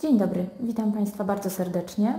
Dzień dobry, witam Państwa bardzo serdecznie.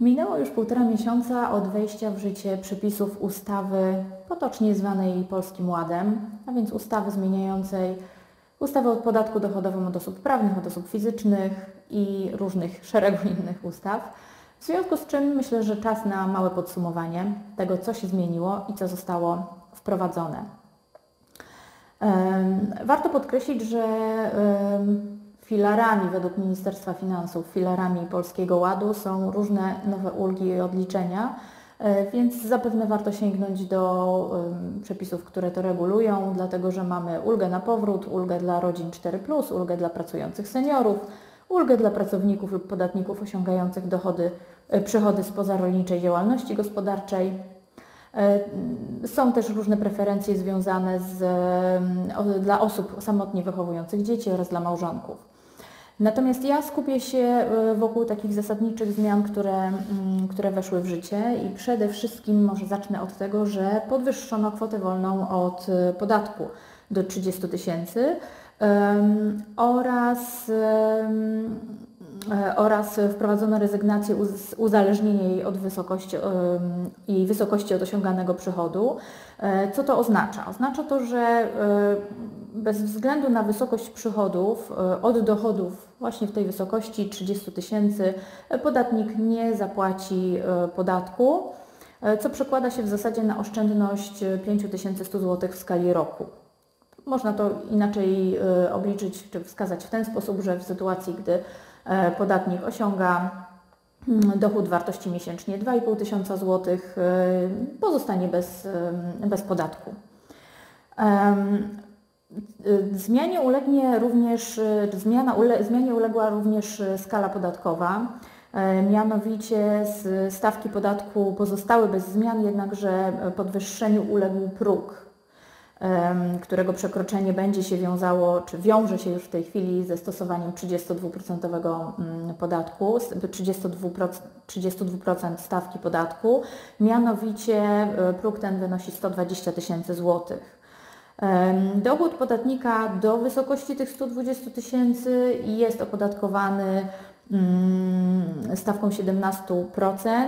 Minęło już półtora miesiąca od wejścia w życie przepisów ustawy potocznie zwanej Polskim Ładem, a więc ustawy zmieniającej ustawę o podatku dochodowym od osób prawnych, od osób fizycznych i różnych szeregu innych ustaw. W związku z czym myślę, że czas na małe podsumowanie tego, co się zmieniło i co zostało wprowadzone. Warto podkreślić, że filarami według Ministerstwa Finansów, filarami Polskiego Ładu są różne nowe ulgi i odliczenia, e, więc zapewne warto sięgnąć do przepisów, które to regulują, dlatego że mamy ulgę na powrót, ulgę dla rodzin 4+, ulgę dla pracujących seniorów, ulgę dla pracowników lub podatników osiągających dochody, e, przychody z pozarolniczej działalności gospodarczej. E, są też różne preferencje związane z, dla osób samotnie wychowujących dzieci oraz dla małżonków. Natomiast ja skupię się e, wokół takich zasadniczych zmian, które, mm, które weszły w życie i przede wszystkim może zacznę od tego, że podwyższono kwotę wolną od e, podatku do 30 tysięcy oraz oraz wprowadzono rezygnację z uzależnienia jej od wysokości, jej wysokości od osiąganego przychodu. E, co to oznacza? Oznacza to, że e, bez względu na wysokość przychodów od dochodów właśnie w tej wysokości 30 tysięcy podatnik nie zapłaci podatku, co przekłada się w zasadzie na oszczędność 5100 zł w skali roku. Można to inaczej obliczyć czy wskazać w ten sposób, że w sytuacji, gdy E, podatnik osiąga mm, dochód wartości miesięcznie 2,5 tysiąca złotych, e, pozostanie bez, e, bez podatku. Zmianie ulegnie również, zmiana ule, zmianie uległa również skala podatkowa. Mianowicie stawki podatku pozostały bez zmian, jednakże podwyższeniu uległ próg którego przekroczenie będzie się wiązało, czy wiąże się już w tej chwili ze stosowaniem 32% mm, podatku, 32%, 32% stawki podatku, mianowicie e, próg ten wynosi 120 tysięcy złotych. Dochód podatnika do wysokości tych 120 tysięcy jest opodatkowany stawką 17%.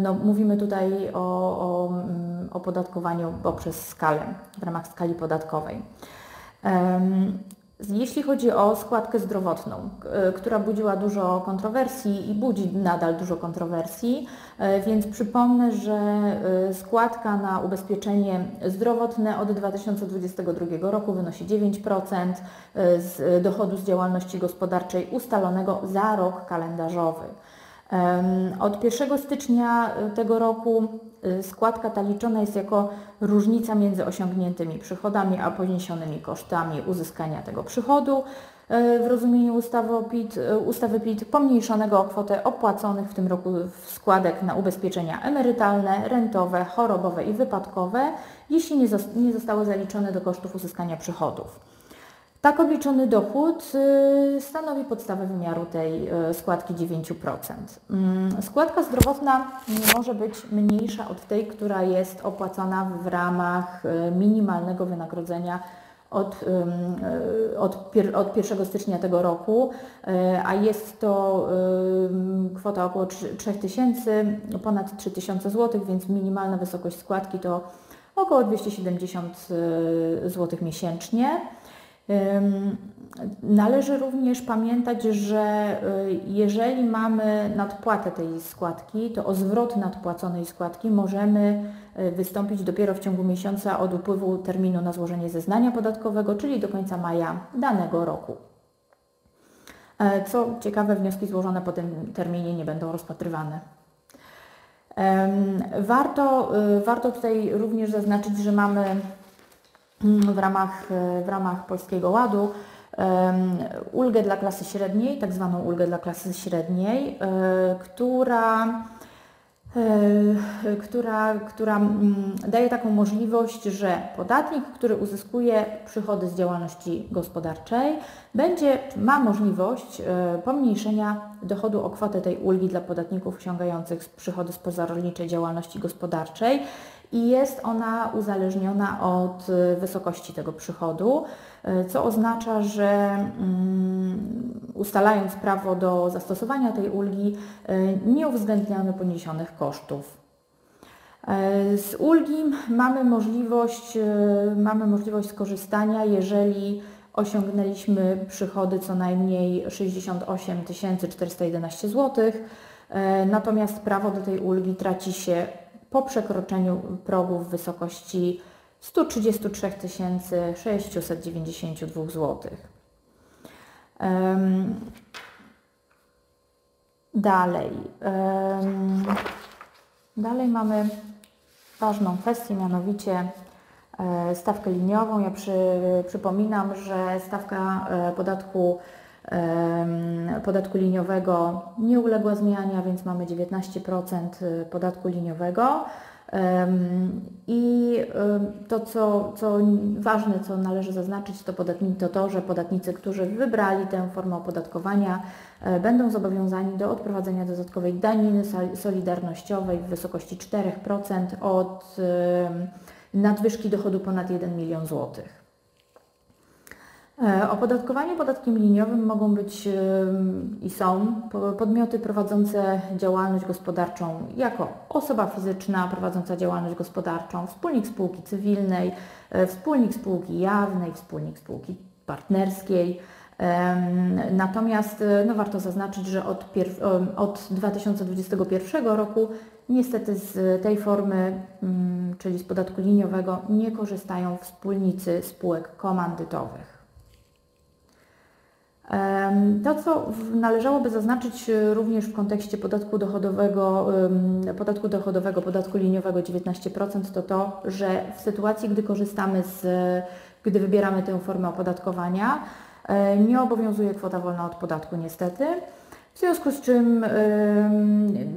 No, mówimy tutaj o, o mm, opodatkowaniu poprzez skalę, w ramach skali podatkowej. Jeśli chodzi o składkę zdrowotną, która budziła dużo kontrowersji i budzi nadal dużo kontrowersji, e, więc przypomnę, że e, składka na ubezpieczenie zdrowotne od 2022 roku wynosi 9% e, z dochodu z działalności gospodarczej ustalonego za rok kalendarzowy. Od 1 stycznia y, tego roku y, składka ta liczona jest jako różnica między osiągniętymi przychodami a poniesionymi kosztami uzyskania tego przychodu y, w rozumieniu ustawy, PIT, ustawy PIT pomniejszonego o kwotę opłaconych w tym roku składek na ubezpieczenia emerytalne, rentowe, chorobowe i wypadkowe, jeśli nie zostały zaliczone do kosztów uzyskania przychodów. Tak obliczony dochód y, stanowi podstawę wymiaru tej y, składki 9%. Mm, składka zdrowotna nie może być mniejsza od tej, która jest opłacona w ramach y, minimalnego wynagrodzenia od, od, od 1 stycznia tego roku, a jest to kwota około 3000, ponad 3000 zł, więc minimalna wysokość składki to około 270 zł miesięcznie. Należy również pamiętać, że y, jeżeli mamy nadpłatę tej składki, to o zwrot nadpłaconej składki możemy y, wystąpić dopiero w ciągu miesiąca od upływu terminu na złożenie zeznania podatkowego, czyli do końca maja danego roku. E, co ciekawe, wnioski złożone po tym terminie nie będą rozpatrywane. Warto, y, warto tutaj również zaznaczyć, że mamy w ramach, w ramach Polskiego Ładu ulgę dla klasy średniej, tak zwaną ulgę dla klasy średniej, e, która, e, która, która mm, daje taką możliwość, że podatnik, który uzyskuje przychody z działalności gospodarczej, będzie, ma możliwość e, pomniejszenia dochodu o kwotę tej ulgi dla podatników osiągających przychody z pozarolniczej działalności gospodarczej i jest ona uzależniona od y, wysokości tego przychodu, y, co oznacza, że mm, ustalając prawo do zastosowania tej ulgi, nie uwzględniamy poniesionych kosztów. Z ulgi mamy możliwość, mamy możliwość skorzystania, jeżeli osiągnęliśmy przychody co najmniej 68 411 zł, natomiast prawo do tej ulgi traci się po przekroczeniu progu w wysokości 133 692 zł. Dalej. Dalej mamy ważną kwestię, mianowicie e, stawkę liniową. Ja przy, przypominam, że stawka e, podatku, podatku liniowego nie uległa zmianie, a więc mamy 19% e, podatku liniowego. I to, co, co ważne, co należy zaznaczyć, to, to to, że podatnicy, którzy wybrali tę formę opodatkowania, e, będą zobowiązani do odprowadzenia dodatkowej daniny solidarnościowej w wysokości 4% od nadwyżki dochodu ponad 1 milion złotych. E, opodatkowanie podatkiem liniowym mogą być i są podmioty prowadzące działalność gospodarczą jako osoba fizyczna prowadząca działalność gospodarczą, wspólnik spółki cywilnej, e, wspólnik spółki jawnej, wspólnik spółki partnerskiej. Natomiast e, no, warto zaznaczyć, że od, od 2021 roku niestety z tej formy, czyli z podatku liniowego, nie korzystają wspólnicy spółek komandytowych. To, co należałoby zaznaczyć e, również w kontekście podatku dochodowego, podatku dochodowego, podatku liniowego 19%, to to, że w sytuacji, gdy korzystamy z, gdy wybieramy tę formę opodatkowania, e, nie obowiązuje kwota wolna od podatku niestety, w związku z czym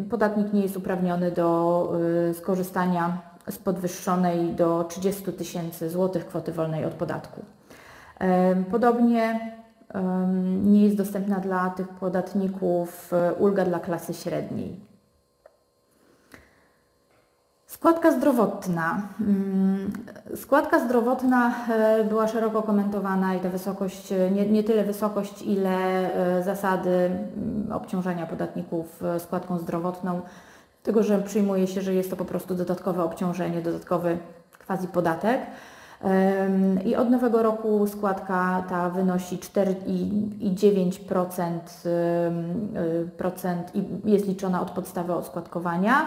podatnik nie jest uprawniony do e, skorzystania z podwyższonej do 30 tysięcy złotych kwoty wolnej od podatku. Podobnie nie jest dostępna dla tych podatników e, ulga dla klasy średniej. Składka zdrowotna. Mm, składka zdrowotna e, była szeroko komentowana i ta wysokość, e, nie, nie, tyle wysokość, ile zasady mm, obciążania podatników składką zdrowotną, tego, że przyjmuje się, że jest to po prostu dodatkowe obciążenie, dodatkowy quasi podatek. I od nowego roku składka ta wynosi 4,9% y, i jest liczona od podstawy oskładkowania.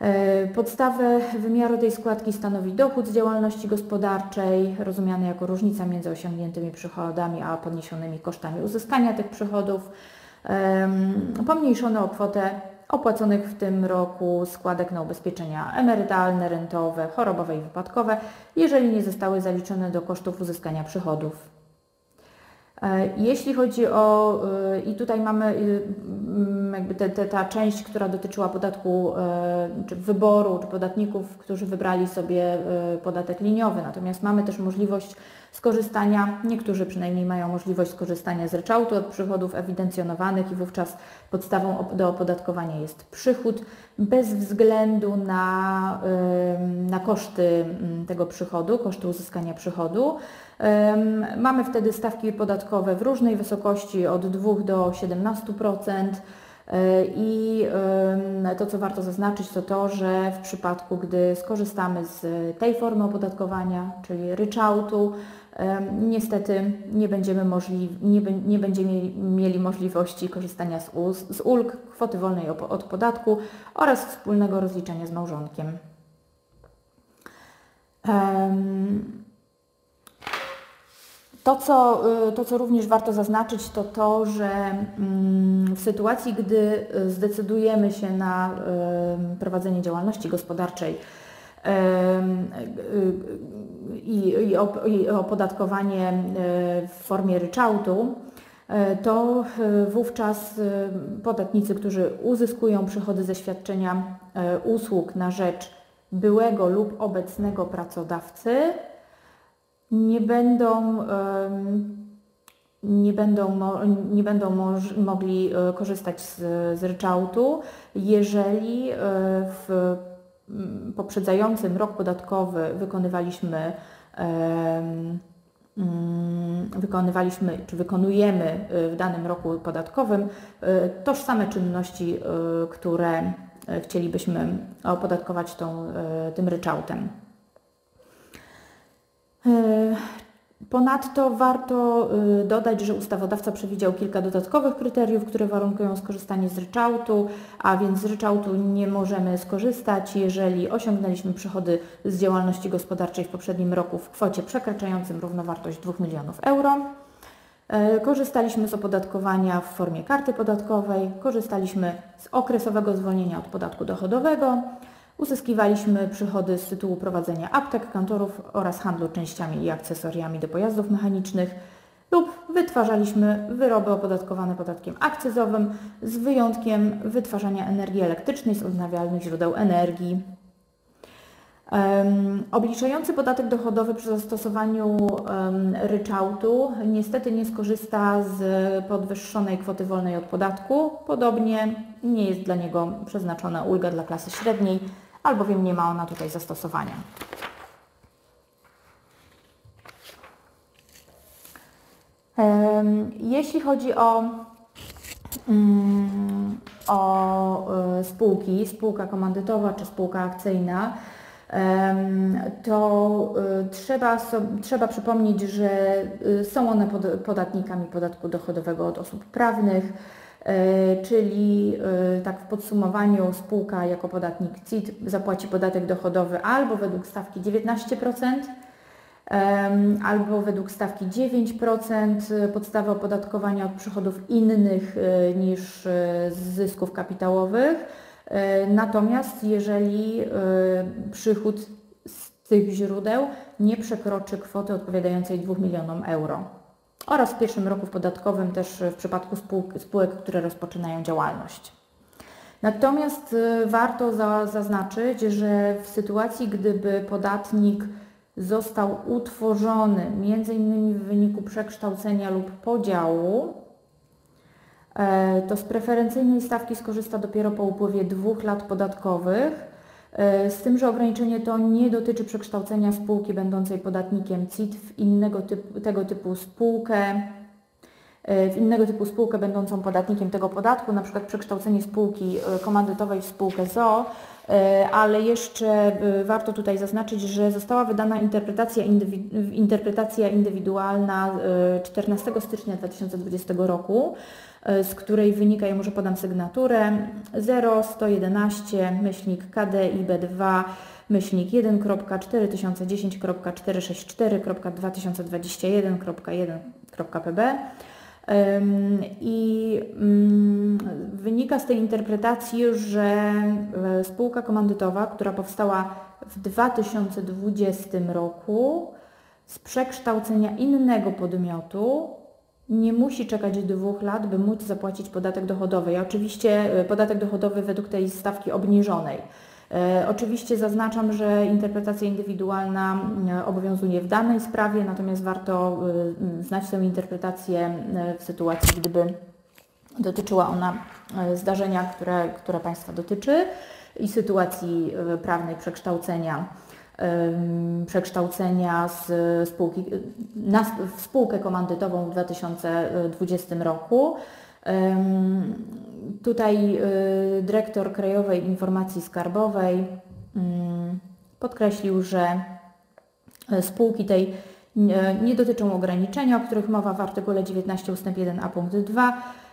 E, podstawę wymiaru tej składki stanowi dochód z działalności gospodarczej, rozumiany jako różnica między osiągniętymi przychodami a podniesionymi kosztami uzyskania tych przychodów, pomniejszony o kwotę opłaconych w tym roku składek na ubezpieczenia emerytalne, rentowe, chorobowe i wypadkowe, jeżeli nie zostały zaliczone do kosztów uzyskania przychodów. E, jeśli chodzi o, e, i tutaj mamy e, jakby te, te, ta część, która dotyczyła podatku, czy wyboru, czy podatników, którzy wybrali sobie podatek liniowy, natomiast mamy też możliwość skorzystania, niektórzy przynajmniej mają możliwość skorzystania z ryczałtu od przychodów ewidencjonowanych i wówczas podstawą do opodatkowania jest przychód bez względu na, na koszty tego przychodu, koszty uzyskania przychodu. Mamy wtedy stawki podatkowe w różnej wysokości od 2 do 17%. E, I to, co warto zaznaczyć, to to, że w przypadku, gdy skorzystamy z tej formy opodatkowania, czyli ryczałtu, niestety nie będziemy, możli, nie, nie będziemy mieli możliwości korzystania z, z ulg, kwoty wolnej od podatku oraz wspólnego rozliczenia z małżonkiem. To co, y, to, co również warto zaznaczyć, to to, że mm, w sytuacji, gdy zdecydujemy się na prowadzenie działalności gospodarczej y, i opodatkowanie y, w formie ryczałtu, to wówczas podatnicy, którzy uzyskują przychody ze świadczenia usług na rzecz byłego lub obecnego pracodawcy, nie będą, nie będą, nie będą mogli e, korzystać z, z ryczałtu, jeżeli e, w poprzedzającym rok podatkowy wykonywaliśmy mm, wykonywaliśmy czy wykonujemy w danym roku podatkowym tożsame czynności, które chcielibyśmy opodatkować tą, tym ryczałtem. Ponadto warto y, dodać, że ustawodawca przewidział kilka dodatkowych kryteriów, które warunkują skorzystanie z ryczałtu, a więc z ryczałtu nie możemy skorzystać, jeżeli osiągnęliśmy przychody z działalności gospodarczej w poprzednim roku w kwocie przekraczającym równowartość 2 milionów euro. E, korzystaliśmy z opodatkowania w formie karty podatkowej, korzystaliśmy z okresowego zwolnienia od podatku dochodowego, Uzyskiwaliśmy przychody z tytułu prowadzenia aptek, kantorów oraz handlu częściami i akcesoriami do pojazdów mechanicznych lub wytwarzaliśmy wyroby opodatkowane podatkiem akcyzowym z wyjątkiem wytwarzania energii elektrycznej z odnawialnych źródeł energii. Um, obliczający podatek dochodowy przy zastosowaniu um, ryczałtu niestety nie skorzysta z podwyższonej kwoty wolnej od podatku. Podobnie nie jest dla niego przeznaczona ulga dla klasy średniej, albowiem nie ma ona tutaj zastosowania. Jeśli chodzi o, mm, o e, spółki, spółka komandytowa czy spółka akcyjna, to e, trzeba, trzeba przypomnieć, że e, są one podatnikami podatku dochodowego od osób prawnych. E, czyli e, tak w podsumowaniu spółka jako podatnik CIT zapłaci podatek dochodowy albo według stawki 19%, albo według stawki 9% podstawy opodatkowania od przychodów innych e, niż z zysków kapitałowych. Natomiast jeżeli przychód z tych źródeł nie przekroczy kwoty odpowiadającej 2 milionom euro oraz w pierwszym roku podatkowym też w przypadku spółek, które rozpoczynają działalność. Natomiast y, warto za, zaznaczyć, że w sytuacji, gdyby podatnik został utworzony m.in. w wyniku przekształcenia lub podziału, e, to z preferencyjnej stawki skorzysta dopiero po upływie dwóch lat podatkowych, E, z tym, że ograniczenie to nie dotyczy przekształcenia spółki będącej podatnikiem CIT w innego typu, tego typu spółkę, e, w innego typu spółkę będącą podatnikiem tego podatku, na przykład przekształcenie spółki e, komandytowej w spółkę ZO, ale jeszcze warto tutaj zaznaczyć, że została wydana interpretacja, interpretacja indywidualna 14 stycznia 2020 roku, z której wynika, ja może podam sygnaturę, 0111 myślnik KDIB2 myślnik 1.42010.464.2021.1.pb i mm, wynika z tej interpretacji, że e, spółka komandytowa, która powstała w 2020 roku z przekształcenia innego podmiotu nie musi czekać dwóch lat, by móc zapłacić podatek dochodowy. I oczywiście e, podatek dochodowy według tej stawki obniżonej. E, oczywiście zaznaczam, że interpretacja indywidualna obowiązuje w danej sprawie, natomiast warto znać tę interpretację w sytuacji, gdyby dotyczyła ona zdarzenia, które, które Państwa dotyczy i sytuacji prawnej przekształcenia przekształcenia z spółki na spółkę komandytową w 2020 roku. Tutaj dyrektor Krajowej Informacji Skarbowej podkreślił, że e, spółki tej nie dotyczą ograniczenia, o których mowa w artykule 19 ust. 1a punkt 2 E,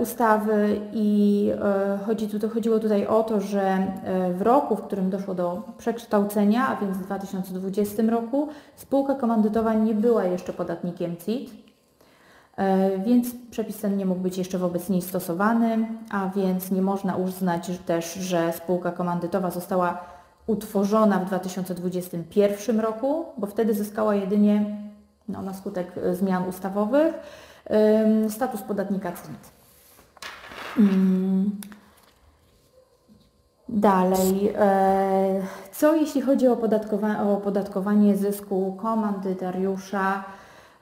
ustawy i e, chodzi tu, chodziło tutaj o to, że e, w roku, w którym doszło do przekształcenia, a więc w 2020 roku, spółka komandytowa nie była jeszcze podatnikiem CIT, więc przepis ten nie mógł być jeszcze wobec niej stosowany, a więc nie można uznać też, że spółka komandytowa została utworzona w 2021 roku, bo wtedy zyskała jedynie no, na skutek zmian ustawowych status podatnika CIT. Mm. Dalej, e, co jeśli chodzi o opodatkowanie, zysku komandytariusza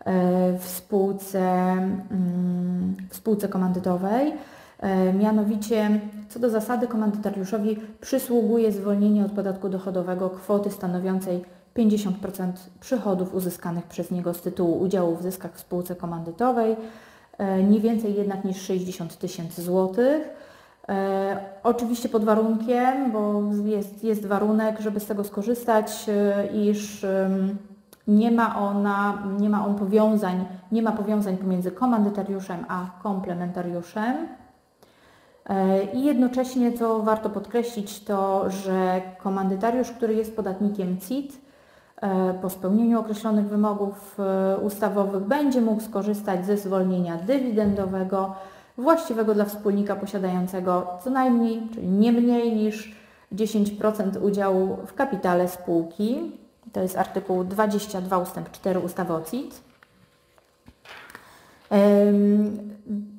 e, w spółce, mm, w spółce komandytowej? E, mianowicie, co do zasady, komandytariuszowi przysługuje zwolnienie od podatku dochodowego kwoty stanowiącej 50% przychodów uzyskanych przez niego z tytułu udziału w zyskach w spółce komandytowej, nie więcej jednak niż 60 tysięcy złotych. Oczywiście pod warunkiem, bo jest, jest warunek, żeby z tego skorzystać, iż nie ma, ona, nie ma on powiązań, nie ma powiązań pomiędzy komandytariuszem a komplementariuszem. E, I jednocześnie, co warto podkreślić, to, że komandytariusz, który jest podatnikiem CIT, e, po spełnieniu określonych wymogów e, ustawowych będzie mógł skorzystać ze zwolnienia dywidendowego właściwego dla wspólnika posiadającego co najmniej, czyli nie mniej niż 10% udziału w kapitale spółki. To jest artykuł 22 ustęp 4 ustawy o CIT.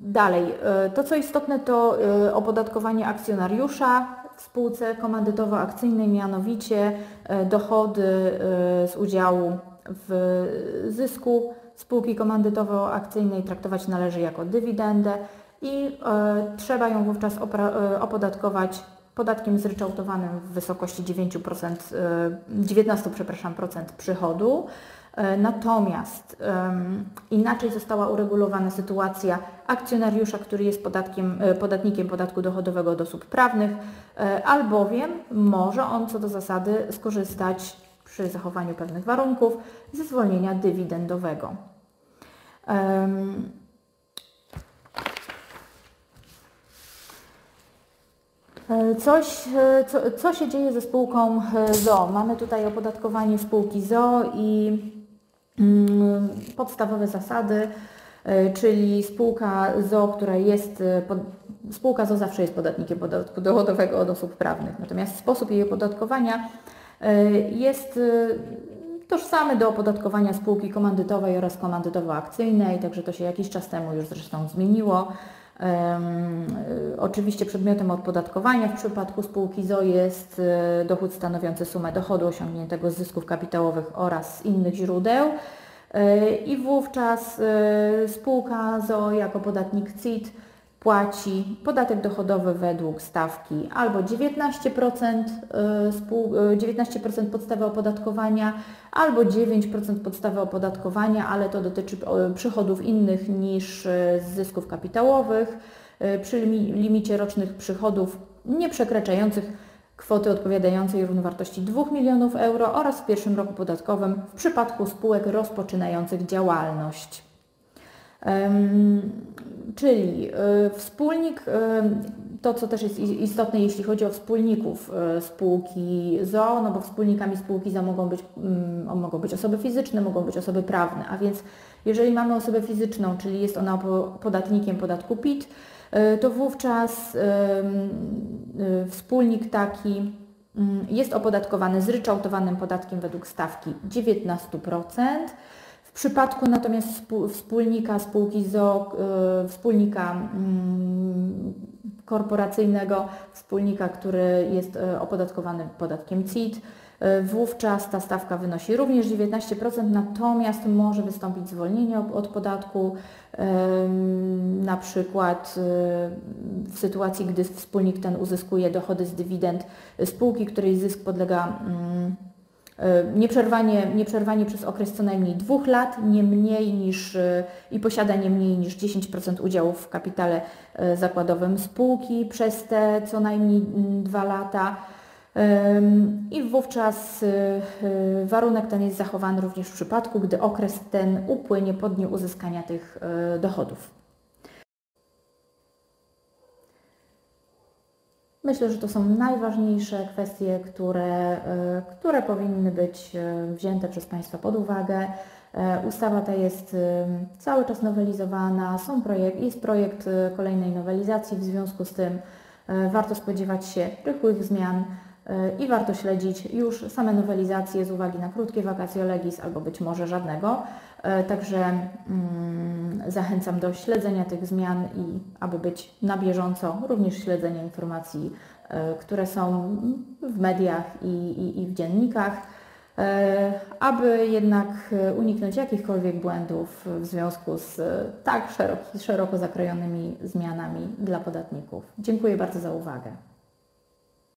Dalej, e, to co istotne to e, opodatkowanie akcjonariusza w spółce komandytowo-akcyjnej, mianowicie e, dochody z udziału w zysku spółki komandytowo-akcyjnej traktować należy jako dywidendę i trzeba ją wówczas opodatkować podatkiem zryczałtowanym w wysokości 9%, 19 e, przepraszam, procent przychodu. E, natomiast um, inaczej została uregulowana sytuacja akcjonariusza, który jest podatkiem, podatnikiem podatku dochodowego od osób prawnych, albowiem może on co do zasady skorzystać przy zachowaniu pewnych warunków ze zwolnienia dywidendowego. Um, coś, e, co, co się dzieje ze spółką e, ZO? Mamy tutaj opodatkowanie spółki ZO i mm, podstawowe zasady, czyli spółka ZO, która jest, spółka ZO zawsze jest podatnikiem podatku dochodowego od osób prawnych, natomiast sposób jej opodatkowania jest tożsamy do opodatkowania spółki komandytowej oraz komandytowo-akcyjnej, także to się jakiś czas temu już zresztą zmieniło. Y, oczywiście przedmiotem opodatkowania w przypadku spółki ZO jest y, dochód stanowiący sumę dochodu osiągniętego z zysków kapitałowych oraz z innych źródeł. Y, I wówczas spółka ZO jako podatnik CIT płaci podatek dochodowy według stawki albo 19%, 19% y, podstawy opodatkowania, albo 9% podstawy opodatkowania, ale to dotyczy przychodów innych niż y, zysków kapitałowych y, przy limicie rocznych przychodów nie przekraczających kwoty odpowiadającej równowartości 2 milionów euro oraz w pierwszym roku podatkowym w przypadku spółek rozpoczynających działalność. Czyli e, wspólnik, e, to co też jest istotne, jeśli chodzi o wspólników e, spółki ZO, no bo wspólnikami spółki ZO mogą być, mm, mogą być osoby fizyczne, mogą być osoby prawne, a więc jeżeli mamy osobę fizyczną, czyli jest ona podatnikiem podatku PIT, to wówczas wspólnik taki mm, jest opodatkowany zryczałtowanym podatkiem według stawki 19%, w przypadku natomiast wspólnika spółki ZO, e, wspólnika mm, korporacyjnego, wspólnika, który jest e, opodatkowany podatkiem CIT, e, wówczas ta stawka wynosi również 19%, natomiast może wystąpić zwolnienie od podatku, na przykład w sytuacji, gdy wspólnik ten uzyskuje dochody z dywidend spółki, której zysk podlega mm, nieprzerwanie, nieprzerwanie przez okres co najmniej dwóch lat, nie mniej niż e, i posiada nie mniej niż 10% udziałów w kapitale e, zakładowym spółki przez te co najmniej dwa lata. I wówczas warunek ten jest zachowany również w przypadku, gdy okres ten upłynie po dniu uzyskania tych dochodów. Myślę, że to są najważniejsze kwestie, które, e, które powinny być e, wzięte przez Państwa pod uwagę. E, ustawa ta jest cały czas nowelizowana, są projekt, jest projekt kolejnej nowelizacji, w związku z tym warto spodziewać się rychłych zmian i warto śledzić już same nowelizacje z uwagi na krótkie wakacje legis albo być może żadnego. Także mm, zachęcam do śledzenia tych zmian i aby być na bieżąco, również śledzenia informacji, które są w mediach i, i, i w dziennikach, aby jednak uniknąć jakichkolwiek błędów w związku z tak szeroko, szeroko zakrojonymi zmianami dla podatników. Dziękuję bardzo za uwagę.